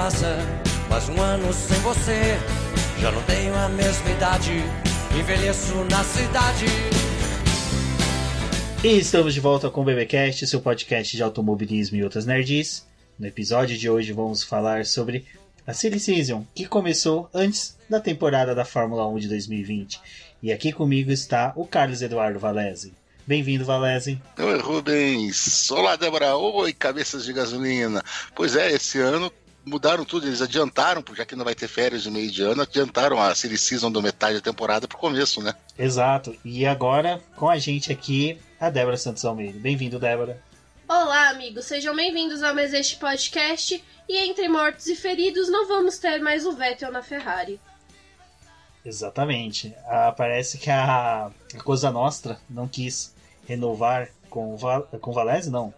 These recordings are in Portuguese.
passa, um ano sem você. Já não tenho a mesma idade, envelheço na cidade. E estamos de volta com o BBcast, seu podcast de automobilismo e outras nerds. No episódio de hoje vamos falar sobre a Silly Season, que começou antes da temporada da Fórmula 1 de 2020. E aqui comigo está o Carlos Eduardo Valese. Bem-vindo, Valese. Oi, Rubens. Olá, Débora. Oi, cabeças de gasolina. Pois é, esse ano mudaram tudo, eles adiantaram, já que não vai ter férias de meio de ano, adiantaram a Silly Season do metade da temporada pro começo, né? Exato. E agora, com a gente aqui, a Débora Santos Almeida. Bem-vindo, Débora. Olá, amigos. Sejam bem-vindos ao mais este podcast. E entre mortos e feridos, não vamos ter mais o Vettel na Ferrari. Exatamente. Ah, parece que a, a Cosa Nostra não quis renovar com, com Valese, não.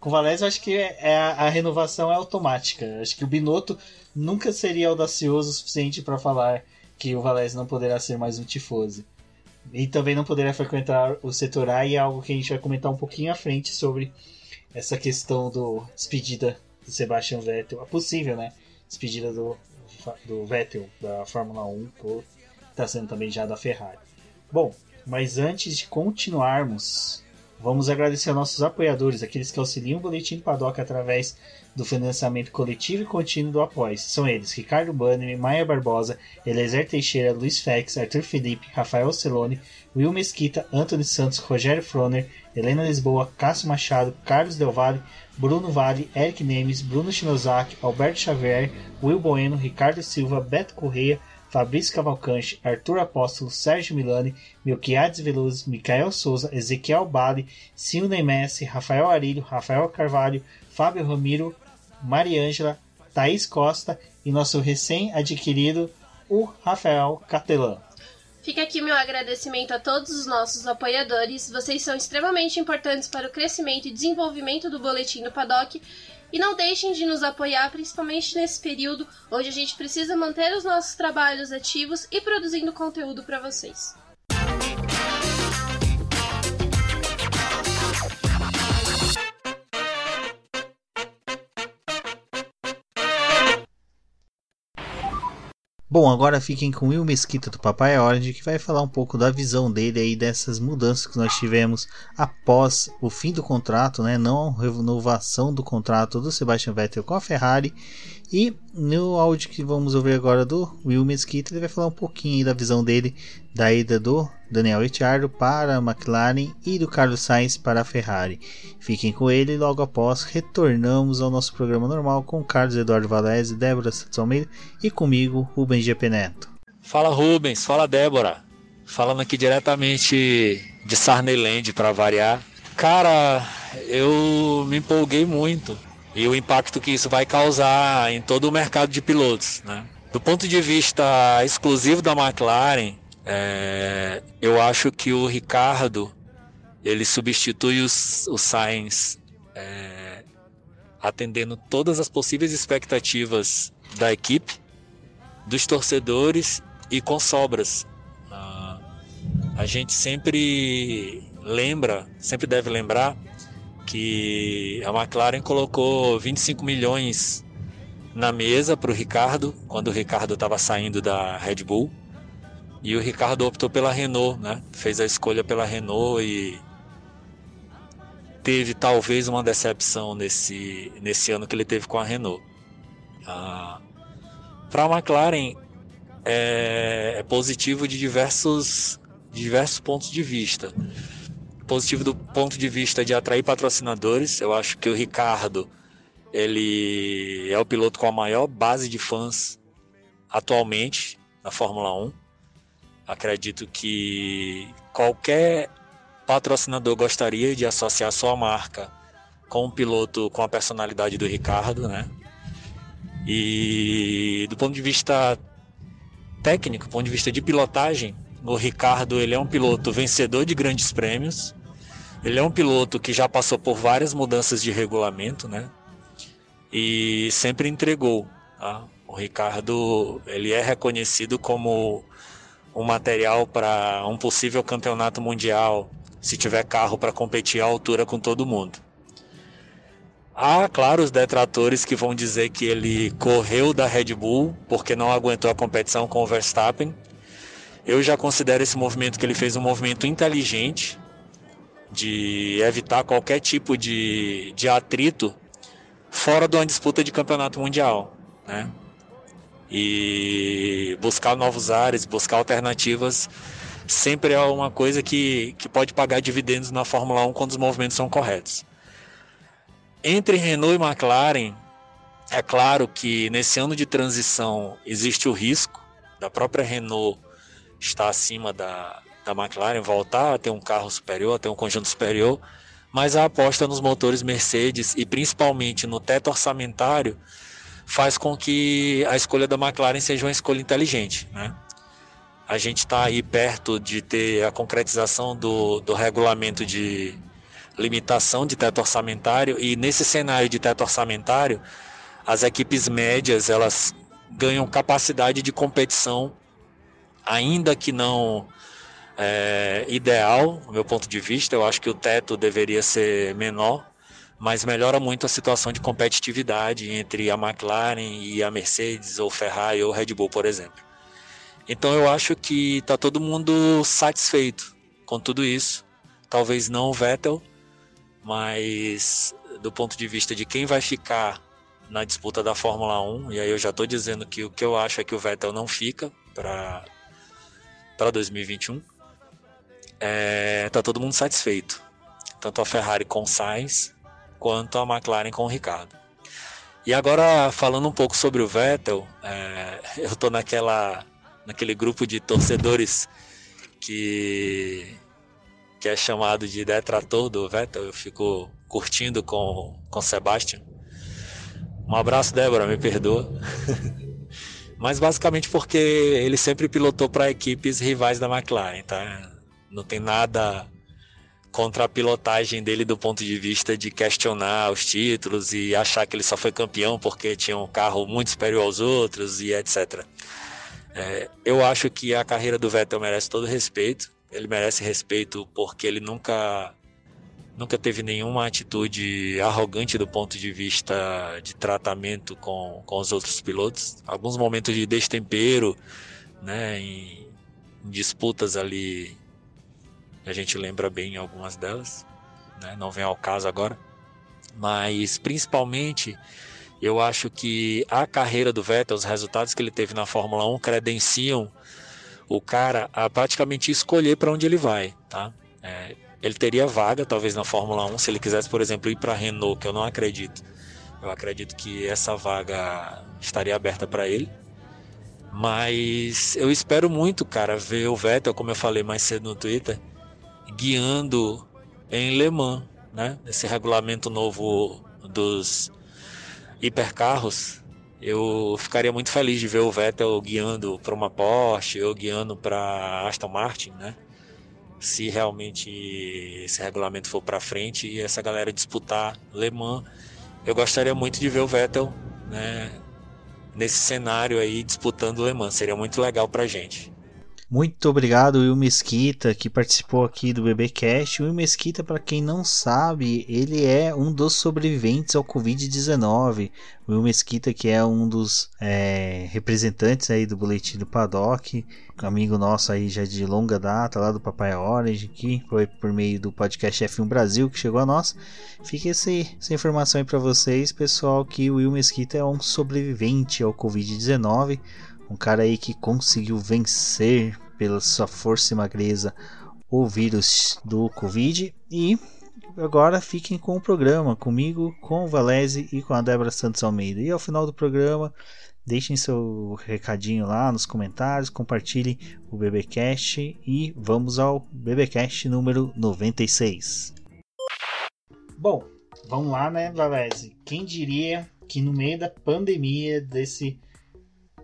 Com Valese, eu acho que é, a, a, renovação é automática. Acho que o Binotto nunca seria audacioso o suficiente para falar que o Valese não poderá ser mais um tifose. E também não poderá frequentar o setor A, e é algo que a gente vai comentar um pouquinho à frente sobre essa questão do despedida do Sebastian Vettel, a possível, né? Despedida do, do Vettel da Fórmula 1, que está sendo também já da Ferrari. Bom, mas antes de continuarmos, vamos agradecer nossos apoiadores, aqueles que auxiliam o Boletim Paddock através do financiamento coletivo e contínuo do Apoio. São eles Ricardo Banner, Maia Barbosa, Elezer Teixeira, Luiz Fex, Arthur Felipe, Rafael Celone, Will Mesquita, Anthony Santos, Rogério Froner, Helena Lisboa, Cássio Machado, Carlos Del Valle, Bruno Vale, Eric Nemes, Bruno Shinozaki, Alberto Xavier, Will Bueno, Ricardo Silva, Beto Correia, Fabrício Cavalcante, Arthur Apóstolo, Sérgio Milani, Milquiades Veloso, Micael Souza, Ezequiel Bali, Silney Messi, Rafael Arilho, Rafael Carvalho, Fábio Ramiro, Mariângela, Thaís Costa e nosso recém-adquirido, o Rafael Catelan. Fica aqui meu agradecimento a todos os nossos apoiadores. Vocês são extremamente importantes para o crescimento e desenvolvimento do Boletim do Paddock. E não deixem de nos apoiar, principalmente nesse período onde a gente precisa manter os nossos trabalhos ativos e produzindo conteúdo para vocês. Bom, agora fiquem com o Will Mesquita do Papai Orange, que vai falar um pouco da visão dele aí dessas mudanças que nós tivemos após o fim do contrato, né? Não renovação do contrato do Sebastian Vettel com a Ferrari e no áudio que vamos ouvir agora do Will Mesquita, ele vai falar um pouquinho da visão dele da ida do Daniel Ricciardo para a McLaren e do Carlos Sainz para a Ferrari. Fiquem com ele e logo após retornamos ao nosso programa normal com Carlos Eduardo Valese, Débora Santos e comigo, Rubens GP Neto. Fala Rubens, fala Débora. Falando aqui diretamente de Sarneyland para variar. Cara, eu me empolguei muito e o impacto que isso vai causar em todo o mercado de pilotos. Né? Do ponto de vista exclusivo da McLaren, é, eu acho que o Ricardo ele substitui os, o Sainz é, atendendo todas as possíveis expectativas da equipe, dos torcedores e com sobras. Ah, a gente sempre lembra, sempre deve lembrar que a McLaren colocou 25 milhões na mesa para o Ricardo, quando o Ricardo estava saindo da Red Bull. E o Ricardo optou pela Renault, né? Fez a escolha pela Renault e teve talvez uma decepção nesse, nesse ano que ele teve com a Renault. Ah, para a McLaren é, é positivo de diversos, diversos pontos de vista positivo do ponto de vista de atrair patrocinadores. Eu acho que o Ricardo ele é o piloto com a maior base de fãs atualmente na Fórmula 1. Acredito que qualquer patrocinador gostaria de associar sua marca com um piloto com a personalidade do Ricardo, né? E do ponto de vista técnico, do ponto de vista de pilotagem, o Ricardo ele é um piloto vencedor de grandes prêmios, ele é um piloto que já passou por várias mudanças de regulamento, né? E sempre entregou. Tá? O Ricardo ele é reconhecido como um material para um possível campeonato mundial, se tiver carro para competir à altura com todo mundo. Há, claro, os detratores que vão dizer que ele correu da Red Bull porque não aguentou a competição com o Verstappen. Eu já considero esse movimento que ele fez um movimento inteligente de evitar qualquer tipo de, de atrito fora de uma disputa de campeonato mundial, né? E buscar novos ares, buscar alternativas sempre é uma coisa que, que pode pagar dividendos na Fórmula 1 quando os movimentos são corretos. Entre Renault e McLaren, é claro que nesse ano de transição existe o risco da própria Renault estar acima da, da McLaren, voltar a ter um carro superior, a ter um conjunto superior, mas a aposta nos motores Mercedes e principalmente no teto orçamentário faz com que a escolha da McLaren seja uma escolha inteligente. Né? A gente está aí perto de ter a concretização do, do regulamento de limitação de teto orçamentário e nesse cenário de teto orçamentário, as equipes médias elas ganham capacidade de competição, ainda que não é, ideal, do meu ponto de vista. Eu acho que o teto deveria ser menor, mas melhora muito a situação de competitividade entre a McLaren e a Mercedes, ou Ferrari, ou Red Bull, por exemplo. Então eu acho que está todo mundo satisfeito com tudo isso. Talvez não o Vettel, mas do ponto de vista de quem vai ficar na disputa da Fórmula 1, e aí eu já estou dizendo que o que eu acho é que o Vettel não fica para 2021, é, tá todo mundo satisfeito. Tanto a Ferrari com Sainz, quanto a McLaren com o Ricardo. E agora, falando um pouco sobre o Vettel, é, eu estou naquela, naquele grupo de torcedores que que é chamado de detrator do Vettel, eu fico curtindo com com Sebastian. Um abraço, Débora, me perdoa. Mas basicamente porque ele sempre pilotou para equipes rivais da McLaren, tá? Não tem nada contra a pilotagem dele do ponto de vista de questionar os títulos e achar que ele só foi campeão porque tinha um carro muito superior aos outros e etc. É, eu acho que a carreira do Vettel merece todo respeito ele merece respeito porque ele nunca nunca teve nenhuma atitude arrogante do ponto de vista de tratamento com, com os outros pilotos. Alguns momentos de destempero, né, em, em disputas ali, a gente lembra bem algumas delas, né, não vem ao caso agora. Mas principalmente eu acho que a carreira do Vettel, os resultados que ele teve na Fórmula 1 credenciam o cara a praticamente escolher para onde ele vai, tá? É, ele teria vaga, talvez na Fórmula 1, se ele quisesse, por exemplo, ir para a Renault, que eu não acredito. Eu acredito que essa vaga estaria aberta para ele. Mas eu espero muito, cara, ver o Vettel, como eu falei mais cedo no Twitter, guiando em Le Mans, né? Esse regulamento novo dos hipercarros eu ficaria muito feliz de ver o Vettel guiando para uma Porsche ou guiando para Aston Martin, né? Se realmente esse regulamento for para frente e essa galera disputar Le Mans, eu gostaria muito de ver o Vettel, né? Nesse cenário aí disputando Le Mans, seria muito legal para gente. Muito obrigado, Will Mesquita, que participou aqui do BBcast. Will Mesquita, para quem não sabe, ele é um dos sobreviventes ao Covid-19. Will Mesquita, que é um dos é, representantes aí do Boletim do Paddock, amigo nosso aí já de longa data, lá do Papai Orange, que foi por meio do podcast F1 Brasil que chegou a nós. Fica esse, essa informação aí para vocês, pessoal, que o Will Mesquita é um sobrevivente ao Covid-19 um cara aí que conseguiu vencer pela sua força e magreza o vírus do Covid. E agora fiquem com o programa, comigo, com o Valese e com a Débora Santos Almeida. E ao final do programa, deixem seu recadinho lá nos comentários, compartilhem o BBcast e vamos ao BBcast número 96. Bom, vamos lá, né, Valese? Quem diria que no meio da pandemia desse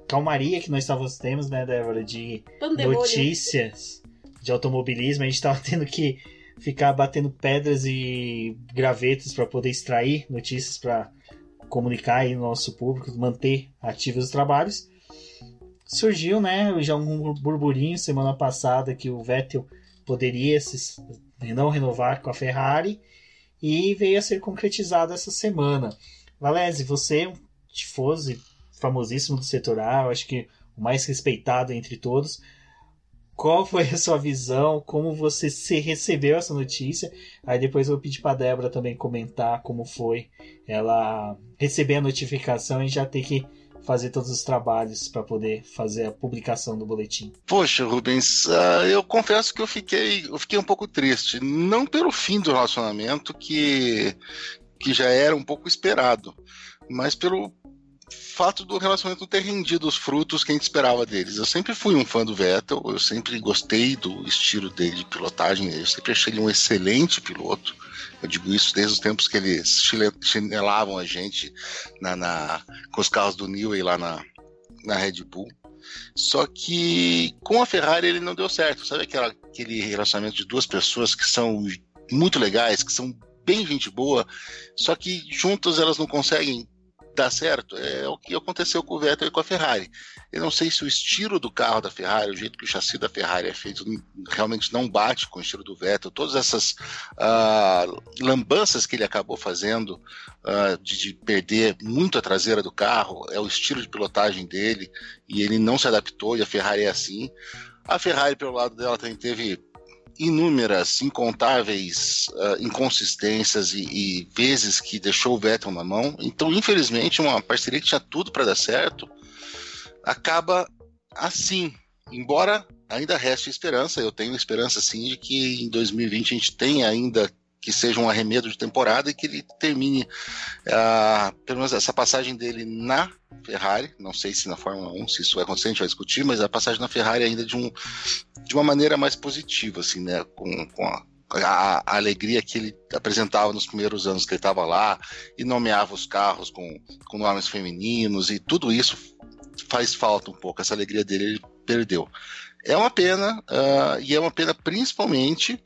calmaria que nós estávamos tendo, né, Débora, de notícias de automobilismo. A gente estava tendo que ficar batendo pedras e gravetos para poder extrair notícias para comunicar aí no nosso público, manter ativos os trabalhos. Surgiu, né, já um burburinho semana passada que o Vettel poderia se, não renovar com a Ferrari. e veio a ser concretizado essa semana. Valese, você tifoso famosíssimo do setor A, eu acho que o mais respeitado entre todos. Qual foi a sua visão? Como você se recebeu essa notícia? Aí depois eu vou pedir para Débora também comentar como foi ela receber a notificação e já ter que fazer todos os trabalhos para poder fazer a publicação do boletim. Poxa, Rubens, uh, eu confesso que eu fiquei, eu fiquei um pouco triste, não pelo fim do relacionamento que que já era um pouco esperado, mas pelo fato do relacionamento não ter rendido os frutos que a gente esperava deles. Eu sempre fui um fã do Vettel, eu sempre gostei do estilo dele de pilotagem, eu sempre achei ele um excelente piloto. Eu digo isso desde os tempos que eles chinelavam a gente na, na com os carros do Newey lá na, na Red Bull. Só que com a Ferrari ele não deu certo. Sabe aquela, aquele relacionamento de duas pessoas que são muito legais, que são bem gente boa, só que juntas elas não conseguem dar certo. É o que aconteceu com o Vettel e com a Ferrari. Eu não sei se o estilo do carro da Ferrari, o jeito que o chassi da Ferrari é feito, realmente não bate com o estilo do Vettel. Todas essas uh, lambanças que ele acabou fazendo uh, de, de, perder muito a traseira do carro, é o estilo de pilotagem dele e ele não se adaptou e a Ferrari é assim. A Ferrari, pelo lado dela, também teve inúmeras, incontáveis uh, inconsistências e, e, vezes que deixou o Vettel na mão. Então, infelizmente, uma parceria que tinha tudo para dar certo acaba assim. Embora ainda reste esperança, eu tenho esperança sim de que em 2020 a gente tenha ainda que seja um arremedo de temporada e que ele termine uh, pelo menos essa passagem dele na Ferrari, não sei se na Fórmula 1, se isso vai acontecer, a gente vai discutir, mas a passagem na Ferrari ainda de, um, de uma maneira mais positiva, assim, né, com, com a, a, a, alegria que ele apresentava nos primeiros anos que ele estava lá e nomeava os carros com, com nomes femininos e tudo isso faz falta um pouco, essa alegria dele ele perdeu. É uma pena, uh, e é uma pena principalmente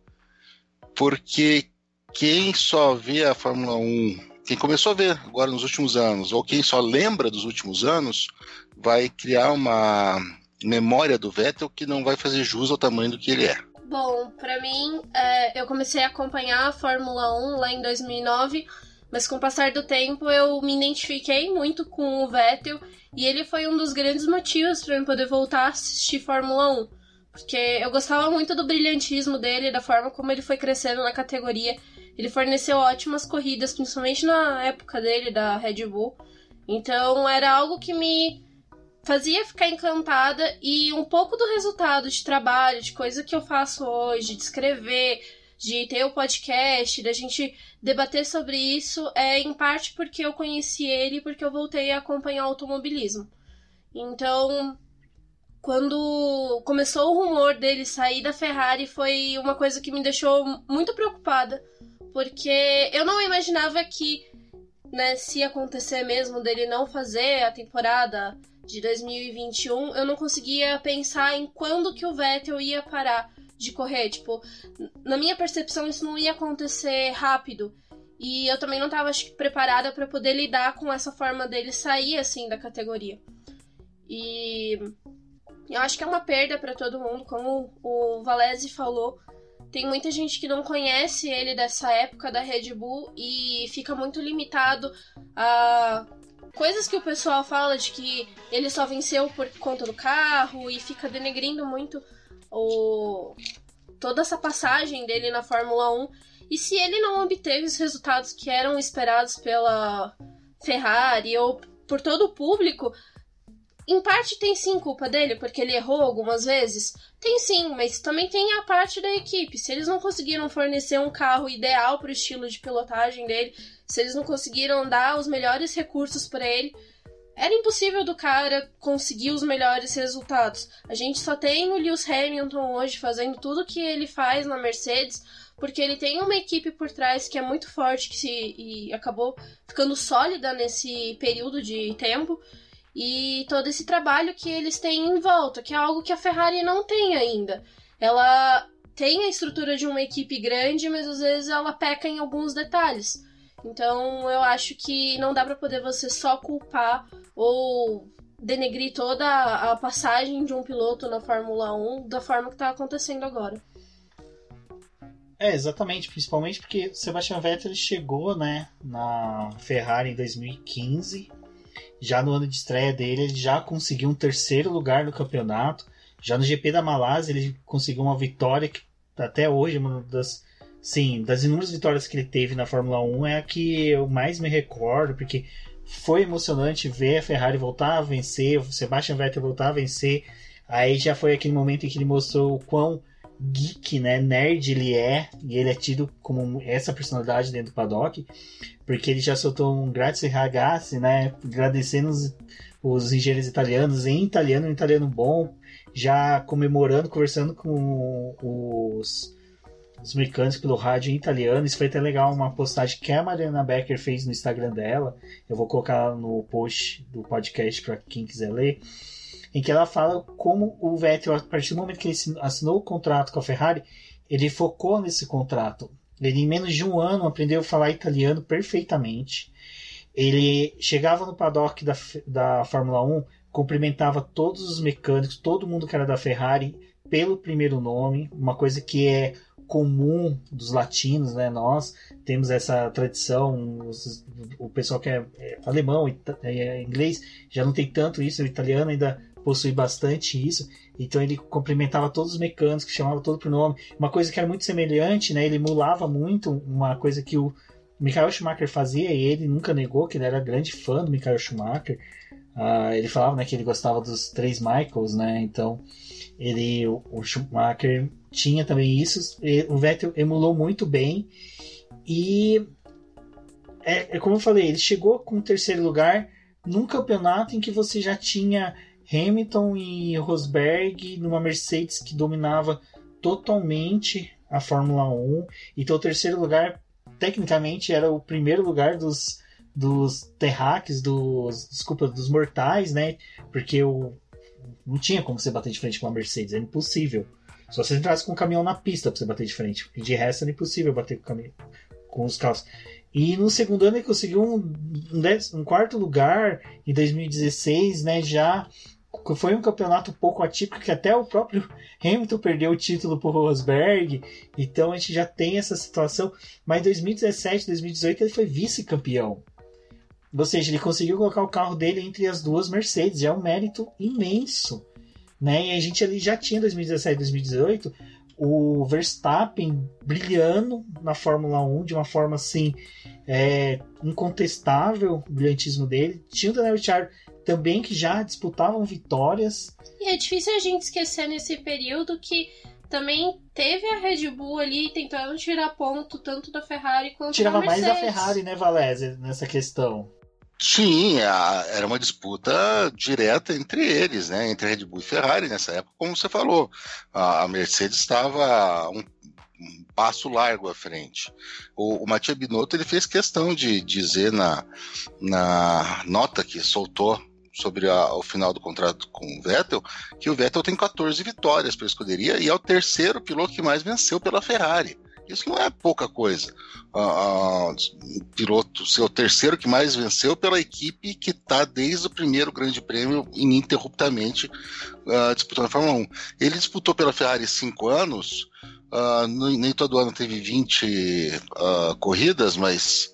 porque quem só vê a Fórmula 1, quem começou a ver agora nos últimos anos, ou quem só lembra dos últimos anos, vai criar uma memória do Vettel que não vai fazer jus ao tamanho do que ele é. Bom, para mim, é, eu comecei a acompanhar a Fórmula 1 lá em 2009, mas com o passar do tempo eu me identifiquei muito com o Vettel e ele foi um dos grandes motivos para eu poder voltar a assistir Fórmula 1. Porque eu gostava muito do brilhantismo dele, da forma como ele foi crescendo na categoria. Ele forneceu ótimas corridas, principalmente na época dele, da Red Bull. Então era algo que me fazia ficar encantada e um pouco do resultado de trabalho, de coisa que eu faço hoje, de escrever, de ter o podcast, da gente debater sobre isso, é em parte porque eu conheci ele, porque eu voltei a acompanhar o automobilismo. Então, quando começou o rumor dele sair da Ferrari, foi uma coisa que me deixou muito preocupada, porque eu não imaginava que, né, se acontecer mesmo dele não fazer a temporada de 2021, eu não conseguia pensar em quando que o Vettel ia parar de correr, tipo, na minha percepção isso não ia acontecer rápido. E eu também não estava preparada para poder lidar com essa forma dele sair assim da categoria. E eu acho que é uma perda para todo mundo, como o Valese falou. Tem muita gente que não conhece ele dessa época da Red Bull e fica muito limitado a coisas que o pessoal fala de que ele só venceu por conta do carro e fica denegrindo muito o toda essa passagem dele na Fórmula 1. E se ele não obteve os resultados que eram esperados pela Ferrari ou por todo o público, em parte tem sim culpa dele, porque ele errou algumas vezes. Tem sim, mas também tem a parte da equipe. Se eles não conseguiram fornecer um carro ideal para o estilo de pilotagem dele, se eles não conseguiram dar os melhores recursos para ele, era impossível do cara conseguir os melhores resultados. A gente só tem o Lewis Hamilton hoje fazendo tudo que ele faz na Mercedes, porque ele tem uma equipe por trás que é muito forte que se, e acabou ficando sólida nesse período de tempo e todo esse trabalho que eles têm em volta, que é algo que a Ferrari não tem ainda. Ela tem a estrutura de uma equipe grande, mas às vezes ela peca em alguns detalhes. Então eu acho que não dá para poder você só culpar ou denegrir toda a passagem de um piloto na Fórmula 1 da forma que está acontecendo agora. É, exatamente, principalmente porque Sebastian Vettel chegou, né, na Ferrari em 2015. Já no ano de estreia dele, ele já conseguiu um terceiro lugar no campeonato. Já no GP da Malásia, ele conseguiu uma vitória que até hoje uma das, sim, das inúmeras vitórias que ele teve na Fórmula 1 é a que eu mais me recordo, porque foi emocionante ver a Ferrari voltar a vencer, o Sebastian Vettel voltar a vencer. Aí já foi aquele momento em que ele mostrou o quão geek, né, nerd ele é, e ele é tido como essa personalidade dentro do paddock, porque ele já soltou um grazie ragazzi, né, agradecendo os, os engenheiros italianos em italiano, um italiano bom, já comemorando, conversando com os, os mecânicos pelo rádio em italiano. Isso foi até legal, uma postagem que a Mariana Becker fez no Instagram dela. Eu vou colocar no post do podcast para quem quiser ler em que ela fala como o Vettel, a partir do momento que ele assinou o contrato com a Ferrari, ele focou nesse contrato. Ele, em menos de um ano, aprendeu a falar italiano perfeitamente. Ele chegava no paddock da, da Fórmula 1, cumprimentava todos os mecânicos, todo mundo que era da Ferrari, pelo primeiro nome, uma coisa que é comum dos latinos, né? Nós temos essa tradição, os, o pessoal que é, é alemão, é, inglês, já não tem tanto isso, o italiano ainda possui bastante isso. Então ele cumprimentava todos os mecânicos, chamava todo por nome. Uma coisa que era muito semelhante, né? Ele emulava muito uma coisa que o Michael Schumacher fazia e ele nunca negou que ele era grande fã do Michael Schumacher. Uh, ele falava né, que ele gostava dos três Michaels, né? Então ele, o, Schumacher tinha também isso. o Vettel emulou muito bem e é, é como eu falei, ele chegou com o terceiro lugar num campeonato em que você já tinha Hamilton e Rosberg numa Mercedes que dominava totalmente a Fórmula 1. Então o terceiro lugar, tecnicamente, era o primeiro lugar dos, dos terráqueos, dos, desculpa, dos mortais, né? Porque o, não tinha como você bater de frente com uma Mercedes, é impossível. Só se você entrasse com um caminhão na pista para você bater de frente. Porque de resto era impossível bater com, caminhão, com os carros. E no segundo ano ele conseguiu um, um, quarto lugar em 2016, né? Já foi um campeonato pouco atípico que até o próprio Hamilton perdeu o título por Rosberg, então a gente já tem essa situação. Mas em 2017, 2018 ele foi vice-campeão. Ou seja, ele conseguiu colocar o carro dele entre as duas Mercedes, é um mérito imenso. Né? E a gente ali já tinha em 2017 2018 o Verstappen brilhando na Fórmula 1 de uma forma assim é, incontestável o brilhantismo dele. Tinha o Daniel Ricciardo também que já disputavam vitórias. E é difícil a gente esquecer nesse período que também teve a Red Bull ali tentando tirar ponto tanto da Ferrari quanto Tirava da Mercedes. mais da Ferrari, né, Valézia, nessa questão. Sim, era uma disputa direta entre eles, né? Entre Red Bull e Ferrari nessa época, como você falou. A Mercedes estava um, um passo largo à frente. O, o Binotto ele fez questão de dizer na, na nota que soltou sobre a, o final do contrato com o Vettel, que o Vettel tem 14 vitórias pela escuderia e é o terceiro piloto que mais venceu pela Ferrari. Isso não é pouca coisa. Uh, uh, piloto ser o terceiro que mais venceu pela equipe que está desde o primeiro Grande Prêmio ininterruptamente uh, disputando a Fórmula 1. Ele disputou pela Ferrari cinco anos, nem todo ano teve 20 corridas, mas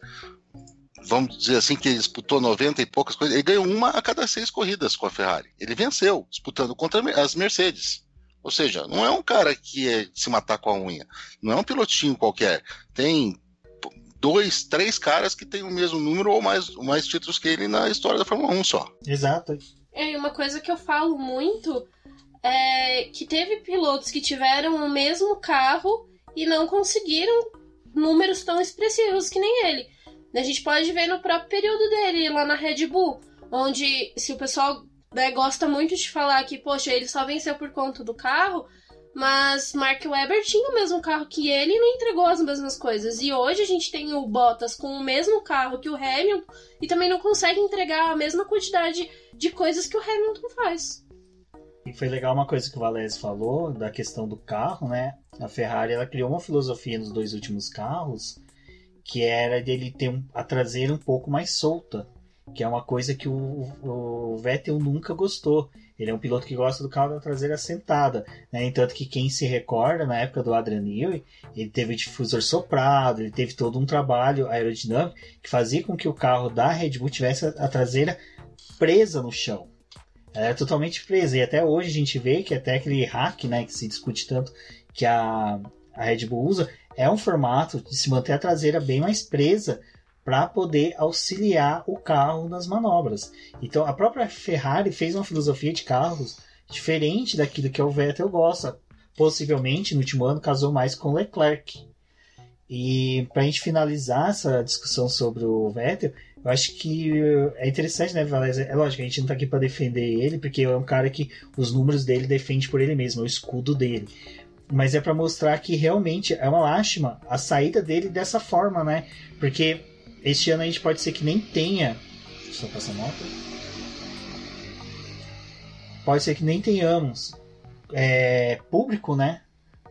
vamos dizer assim, que ele disputou 90 e poucas coisas, ele ganhou uma a cada seis corridas com a Ferrari. Ele venceu, disputando contra as Mercedes. Ou seja, não é um cara que é se matar com a unha. Não é um pilotinho qualquer. Tem dois, três caras que têm o mesmo número ou mais, mais títulos que ele na história da Fórmula 1 só. Exato. É, uma coisa que eu falo muito é que teve pilotos que tiveram o mesmo carro e não conseguiram números tão expressivos que nem ele. A gente pode ver no próprio período dele lá na Red Bull, onde se o pessoal né, gosta muito de falar que, poxa, ele só venceu por conta do carro, mas Mark Webber tinha o mesmo carro que ele e não entregou as mesmas coisas. E hoje a gente tem o Bottas com o mesmo carro que o Hamilton e também não consegue entregar a mesma quantidade de coisas que o Hamilton faz. E foi legal uma coisa que o Valese falou da questão do carro, né? A Ferrari ela criou uma filosofia nos dois últimos carros que era dele ter um, a traseira um pouco mais solta. que é uma coisa que o, o Vettel nunca gostou. Ele é um piloto que gosta do carro da traseira sentada, né? Entanto que quem se recorda, na época do Adrian Newey, ele teve difusor soprado, ele teve todo um trabalho aerodinâmico que fazia com que o carro da Red Bull tivesse a traseira presa no chão. Ela é totalmente presa. E até hoje a gente vê que até aquele hack, né, que se discute tanto que a, a Red Bull usa, é um formato de se manter a traseira bem mais presa para poder auxiliar o carro nas manobras. Então a própria Ferrari fez uma filosofia de carros diferente daquilo que o Vettel gosta. Possivelmente no último ano casou mais com Leclerc. E para a gente finalizar essa discussão sobre o Vettel, eu acho que é interessante, né, Valéria? É lógico, a gente não tá aqui para defender ele, porque é um cara que os números dele defende por ele mesmo, é o escudo dele. Mas é para mostrar que realmente é uma lástima a saída dele dessa forma, né? Porque este ano a gente pode ser que nem tenha. Deixa eu passar a moto. Pode ser que nem tenhamos é, público, né?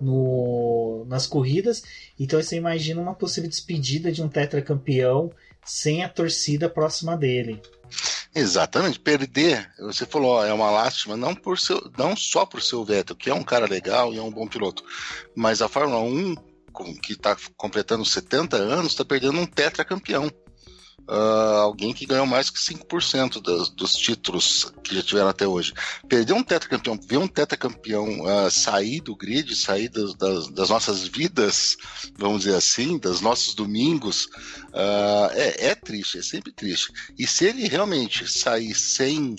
No, nas corridas. Então você imagina uma possível despedida de um tetracampeão sem a torcida próxima dele. Exatamente, perder, você falou, ó, é uma lástima, não, por seu, não só por seu Vettel, que é um cara legal e é um bom piloto, mas a Fórmula 1 que está completando 70 anos, está perdendo um tetracampeão. Uh, alguém que ganhou mais que 5% dos, dos títulos que já tiveram até hoje. Perder um tetracampeão, ver um tetracampeão uh, sair do grid, sair das, das, das, nossas vidas, vamos dizer assim, dos nossos domingos, uh, é, é, triste, é sempre triste. E se ele realmente sair sem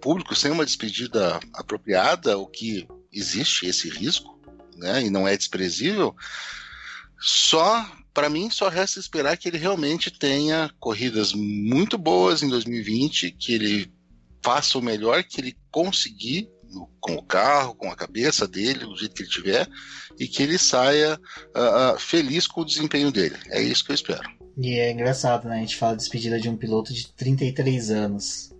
público, sem uma despedida apropriada, o que existe esse risco, né, e não é desprezível, só para mim só resta esperar que ele realmente tenha corridas muito boas em 2020, que ele faça o melhor que ele conseguir com o carro, com a cabeça dele, do jeito que ele tiver, e que ele saia uh, uh, feliz com o desempenho dele. É isso que eu espero. E é engraçado, né? A gente fala de despedida de um piloto de 33 anos.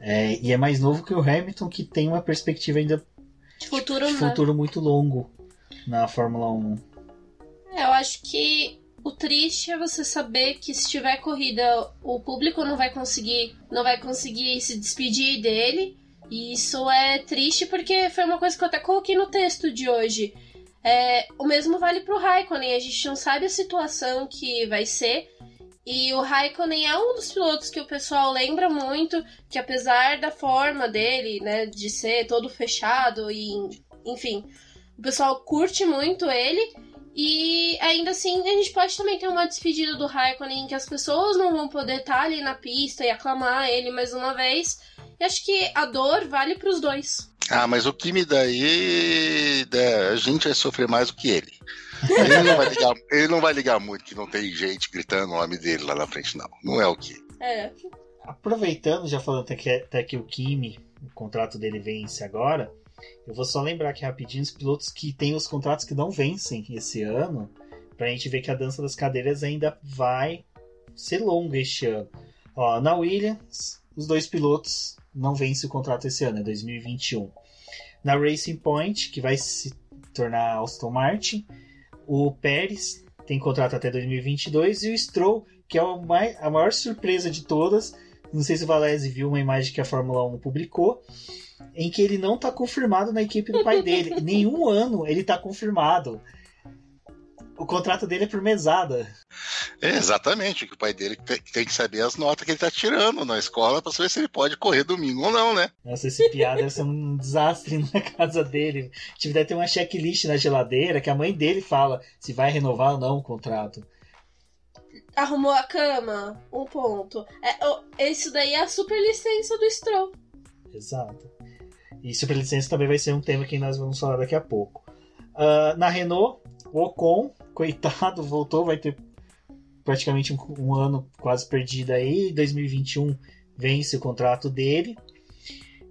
É, e é mais novo que o Hamilton, que tem uma perspectiva ainda de futuro, de futuro muito longo na Fórmula 1. É, eu acho que o triste é você saber que se tiver corrida, o público não vai conseguir, não vai conseguir se despedir dele. E isso é triste porque foi uma coisa que eu até coloquei no texto de hoje. É, o mesmo vale pro Raikkonen, a gente não sabe a situação que vai ser. E o Raikkonen é um dos pilotos que o pessoal lembra muito, que apesar da forma dele, né, de ser todo fechado e enfim, o pessoal curte muito ele. E ainda assim, a gente pode também ter uma despedida do Raikkonen que as pessoas não vão poder estar ali na pista e aclamar ele mais uma vez. E acho que a dor vale para os dois. Ah, mas o Kimi daí, né, a gente vai sofrer mais do que ele. Ele não, vai ligar, ele não vai ligar muito que não tem gente gritando o nome dele lá na frente, não. Não é o que. É. Aproveitando, já falando até que, até que o Kimi, o contrato dele vence agora, eu vou só lembrar aqui rapidinho os pilotos que têm os contratos que não vencem esse ano, pra gente ver que a dança das cadeiras ainda vai ser longa este ano. Ó, na Williams, os dois pilotos não vencem o contrato esse ano, é 2021. Na Racing Point, que vai se tornar Aston Martin, o Pérez tem contrato até 2022 e o Stroll, que é a maior surpresa de todas. Não sei se o Valese viu uma imagem que a Fórmula 1 publicou, em que ele não está confirmado na equipe do pai dele. Nenhum ano ele está confirmado. O contrato dele é por mesada. É, exatamente, que o pai dele tem que saber as notas que ele está tirando na escola para saber se ele pode correr domingo ou não, né? Nossa, esse piada deve ser um desastre na casa dele. Tipo, deve ter uma checklist na geladeira que a mãe dele fala se vai renovar ou não o contrato. Arrumou a cama, um ponto. É, esse daí é a super licença do Stroll. Exato. E superlicença também vai ser um tema que nós vamos falar daqui a pouco. Uh, na Renault, o Ocon, coitado, voltou, vai ter praticamente um, um, ano quase perdido aí. 2021 vence o contrato dele.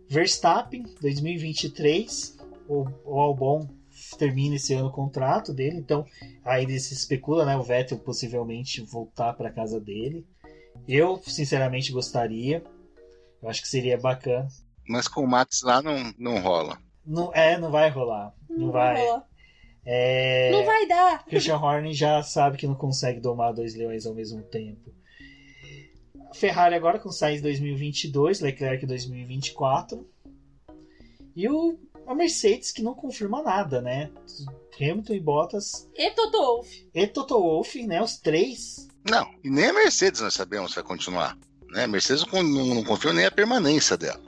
Verstappen, 2023, o, o Albon termina esse ano o contrato dele, então aí se especula, né, o Vettel possivelmente voltar para casa dele. Eu, sinceramente, gostaria. Eu acho que seria bacana. Mas com o Max lá não, não rola. Não, é, não vai rolar. Não, não vai. É... Não vai dar. Christian Horner já sabe que não consegue domar dois leões ao mesmo tempo. Ferrari agora com Sainz 2022, Leclerc 2024. E o, a Mercedes que não confirma nada, né? Hamilton e Bottas. E Toto Wolff. E Toto Wolff, né? Os três. Não, e nem a Mercedes nós sabemos se vai continuar. Né? A Mercedes não, não, não confia nem a permanência dela.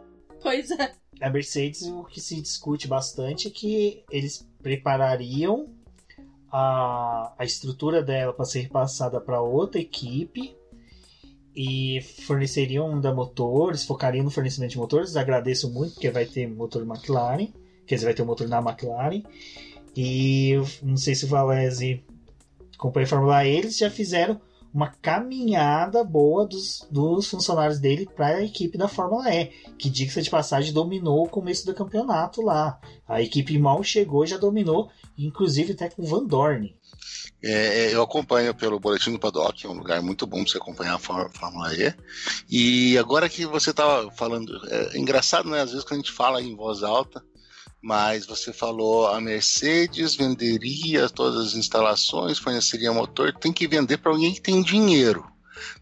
Pois é. A Mercedes, o que se discute bastante é que eles preparariam a, a estrutura dela para ser repassada para outra equipe e forneceriam ainda motores, focariam no fornecimento de motores. Agradeço muito porque vai ter motor McLaren, quer dizer, vai ter um motor na McLaren. E não sei se o Valese acompanha a Fórmula E, eles já fizeram uma caminhada boa dos, dos funcionários dele para a equipe da Fórmula E, que diga de passagem dominou o começo do campeonato lá. A equipe mal chegou já dominou, inclusive até com Van Dorn. É, é eu acompanho pelo Boletim do Paddock, é um lugar muito bom para você acompanhar a Fórmula E. E agora que você estava falando, é engraçado, né? Às vezes quando a gente fala em voz alta, mas você falou a Mercedes venderia todas as instalações, forneceria motor, tem que vender para alguém que tem dinheiro.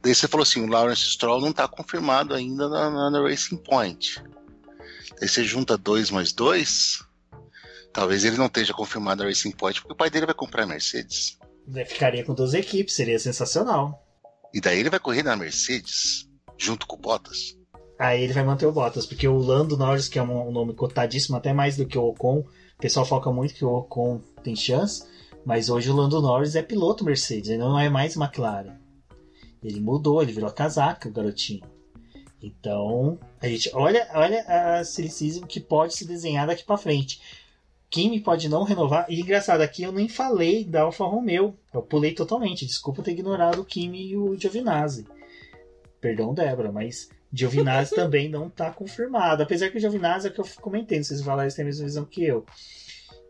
Daí você falou assim, o Lawrence Stroll não está confirmado ainda na, na, na, Racing Point. Daí você junta dois mais dois, talvez ele não esteja confirmado na Racing Point, porque o pai dele vai comprar a Mercedes. Ficaria com duas equipes, seria sensacional. E daí ele vai correr na Mercedes, junto com o Bottas. Aí ele vai manter o Bottas, porque o Lando Norris, que é um nome cotadíssimo, até mais do que o Ocon, o pessoal foca muito que o Ocon tem chance, mas hoje o Lando Norris é piloto Mercedes, ele não é mais McLaren. Ele mudou, ele virou casaca, o garotinho. Então, a gente olha, olha a Silicism que pode se desenhar daqui para frente. Kimi pode não renovar. E engraçado, aqui eu nem falei da Alfa Romeo. Eu pulei totalmente. Desculpa ter ignorado o Kimi e o Giovinazzi. Perdão, Débora, mas Giovinazzi também não está confirmado. Apesar que o Giovinazzi é o que eu comentei, o Valério tem a mesma visão que eu.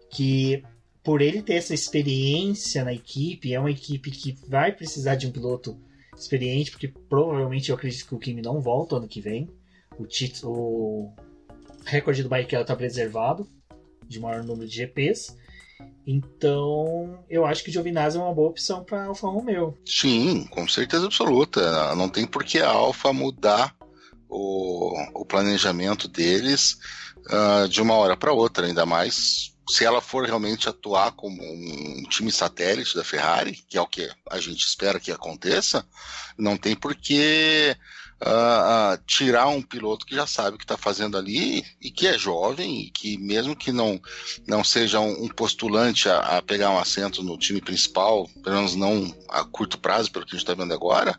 Que por ele ter essa experiência na equipe, é uma equipe que vai precisar de um piloto experiente, porque provavelmente eu acredito que o Kimi não volta ano que vem. O, título, o recorde do Barrichello está preservado, de maior número de GPs. Então, eu acho que o Giovinazzi é uma boa opção para a Alfa Romeo. Sim, com certeza absoluta. Não tem por que a Alfa mudar o, o planejamento deles uh, de uma hora para outra, ainda mais se ela for realmente atuar como um time satélite da Ferrari, que é o que a gente espera que aconteça, não tem por que uh, uh, tirar um piloto que já sabe o que está fazendo ali e que é jovem e que mesmo que não, não seja um, postulante a, a, pegar um assento no time principal, pelo menos não a curto prazo, pelo que a gente está vendo agora,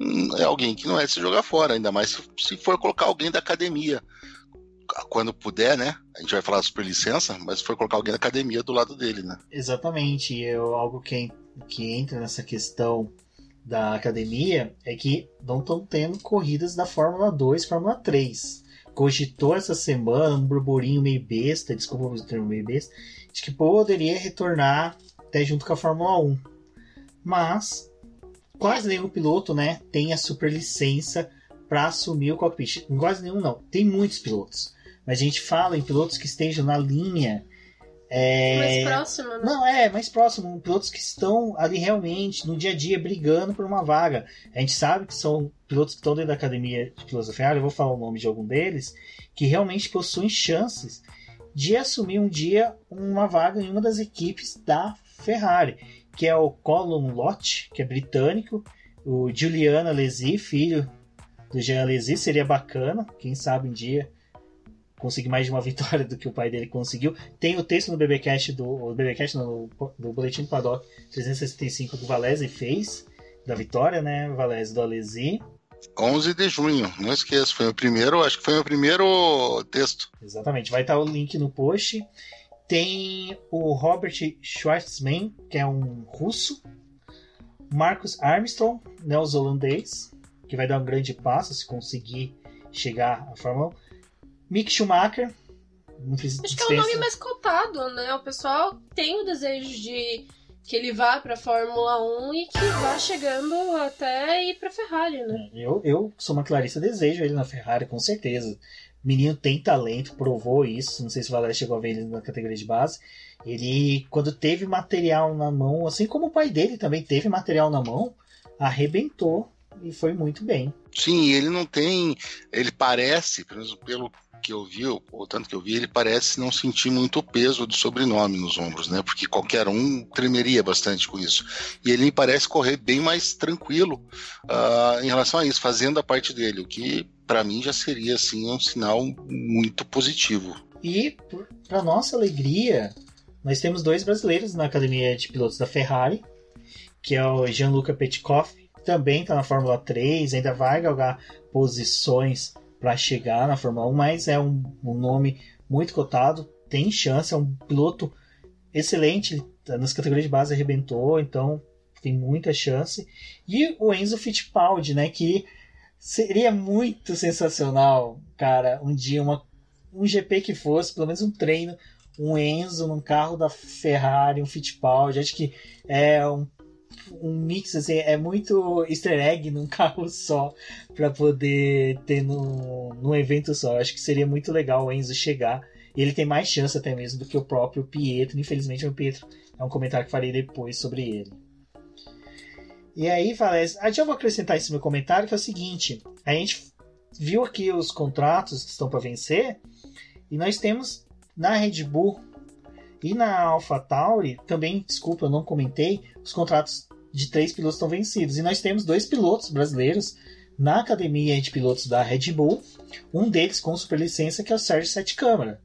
um, é alguém que não é de se jogar fora, ainda mais se, se for colocar alguém da academia quando puder, né? A gente vai falar super licença, mas for colocar alguém da academia do lado dele, né? Exatamente. É algo que, que entra nessa questão da academia é que não estão tendo corridas da Fórmula 2 Fórmula 3. Cogitou essa semana um burburinho meio besta, desculpa o termo meio besta, de que poderia retornar até junto com a Fórmula 1. Mas quase nenhum piloto né, tem a super licença para assumir o cockpit. Quase nenhum não. Tem muitos pilotos. Mas a gente fala em pilotos que estejam na linha é... Mais próximo, né? Não, é, mais próximo. Pilotos que estão ali realmente, no dia a dia, brigando por uma vaga. A gente sabe que são pilotos que estão dentro da academia de pilotos Ferrari, eu vou falar o nome de algum deles, que realmente possuem chances de assumir um dia uma vaga em uma das equipes da Ferrari, que é o Colin Lott, que é britânico, o Juliana Alesi, filho do Jean Alesi, seria bacana, quem sabe um dia conseguir mais de uma vitória do que o pai dele conseguiu. Tem o texto no BBcast do BBcast no, do boletim do Paddock 365 que o Valese fez da vitória, né? Valese do Alesi. 11 de junho, não esqueça, foi o primeiro, acho que foi o primeiro texto. Exatamente, vai estar o link no post. Tem o Robert Schwartzman, que é um russo. Marcus Armstrong, neozelandês, que vai dar um grande passo se conseguir chegar à Fórmula 1. Mick Schumacher. Não fiz Acho que é o nome mais cotado, né? O pessoal tem o desejo de que ele vá para Fórmula 1 e que vá chegando até ir para Ferrari, né? É, eu, eu sou uma Clarissa, desejo ele na Ferrari, com certeza. menino tem talento, provou isso. Não sei se o Valério chegou a ver ele na categoria de base. Ele, quando teve material na mão, assim como o pai dele também teve material na mão, arrebentou e foi muito bem. Sim, ele não tem. Ele parece, pelo que eu vi, ou tanto que eu vi, ele parece não sentir muito o peso do sobrenome nos ombros, né? Porque qualquer um tremeria bastante com isso. E ele me parece correr bem mais tranquilo uh, em relação a isso, fazendo a parte dele, o que para mim já seria assim um sinal muito positivo. E para nossa alegria, nós temos dois brasileiros na academia de pilotos da Ferrari, que é o Gianluca Petkoff, também está na Fórmula 3, ainda vai galgar posições para chegar na Fórmula 1, mas é um, um, nome muito cotado, tem chance, é um piloto excelente, nas categorias de base arrebentou, então tem muita chance. E o Enzo Fittipaldi, né, que seria muito sensacional, cara, um dia uma, um GP que fosse, pelo menos um treino, um Enzo num carro da Ferrari, um Fittipaldi, acho que é um um mix, assim, é muito easter egg num carro só para poder ter no, num evento só. acho que seria muito legal o Enzo chegar. E ele tem mais chance até mesmo do que o próprio Pietro. Infelizmente, o Pietro é um comentário que farei depois sobre ele. E aí, Valés, ah, já vou acrescentar esse meu comentário, que é o seguinte: a gente viu aqui os contratos que estão para vencer, e nós temos na Red Bull e na AlphaTauri, também, desculpa, eu não comentei, os contratos de três pilotos estão vencidos. E nós temos dois pilotos brasileiros na academia de pilotos da Red Bull, um deles com superlicença, que é o Sérgio Sete Câmara.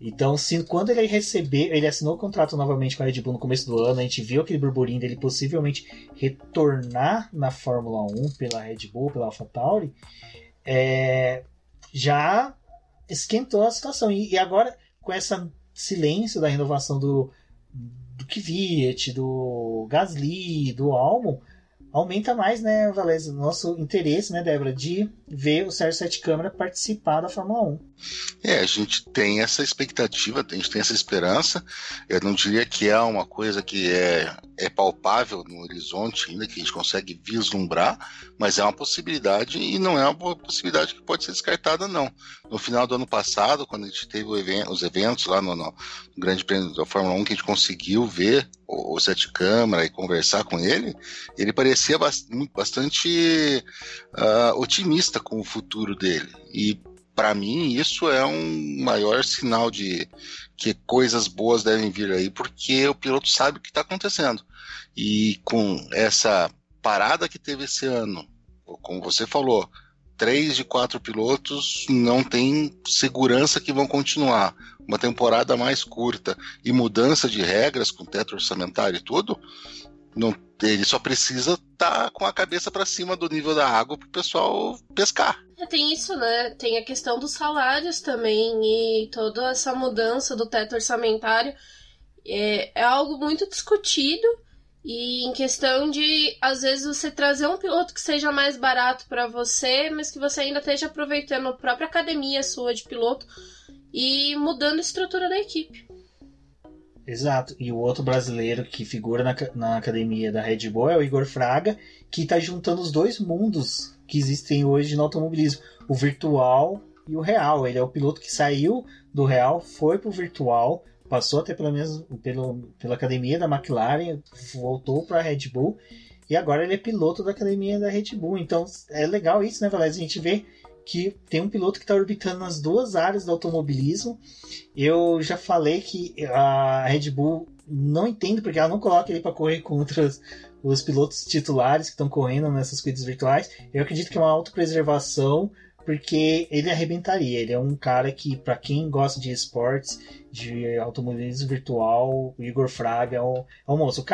Então, se, quando ele receber, ele assinou o contrato novamente com a Red Bull no começo do ano, a gente viu aquele burburinho dele possivelmente retornar na Fórmula 1 pela Red Bull, pela AlphaTauri, é, já esquentou a situação. E, e agora, com esse silêncio da renovação do, do Kvyat, do Gasly, do Albon, aumenta mais, né, Valézio, nosso interesse, né, Débora, de ver o Sérgio Sete Câmara participar da Fórmula 1. É, a gente tem essa expectativa, a gente tem essa esperança. Eu não diria que é uma coisa que é, é palpável no horizonte ainda, que a gente consegue vislumbrar, mas é uma possibilidade e não é uma possibilidade que pode ser descartada, não. No final do ano passado, quando a gente teve evento, os eventos lá no, no, Grande Prêmio da Fórmula 1, que a gente conseguiu ver o, o Sete Câmara e conversar com ele, ele parecia bastante uh, otimista com o futuro dele. E para mim, isso é um maior sinal de que coisas boas devem vir aí, porque o piloto sabe o que está acontecendo. E com essa parada que teve esse ano, como você falou, três de quatro pilotos não têm segurança que vão continuar. Uma temporada mais curta e mudança de regras com teto orçamentário e tudo, não, ele só precisa estar tá com a cabeça para cima do nível da água para o pessoal pescar. Tem isso, né? Tem a questão dos salários também e toda essa mudança do teto orçamentário é, é algo muito discutido e em questão de às vezes você trazer um piloto que seja mais barato para você, mas que você ainda esteja aproveitando a própria academia sua de piloto e mudando a estrutura da equipe. Exato. E o outro brasileiro que figura na, na academia da Red Bull é o Igor Fraga, que está juntando os dois mundos que existem hoje no automobilismo: o virtual e o real. Ele é o piloto que saiu do real, foi para o virtual, passou até pelo menos pelo, pela academia da McLaren, voltou para a Red Bull e agora ele é piloto da academia da Red Bull. Então é legal isso, né, Valéria? A gente vê que tem um piloto que está orbitando nas duas áreas do automobilismo. Eu já falei que a Red Bull não entendo porque ela não coloca ele para correr contra os, os, pilotos titulares que estão correndo nessas corridas virtuais. Eu acredito que é uma autopreservação porque ele arrebentaria. Ele é um cara que, para quem gosta de esportes, de automobilismo virtual, o Igor Fraga é um, é um monstro.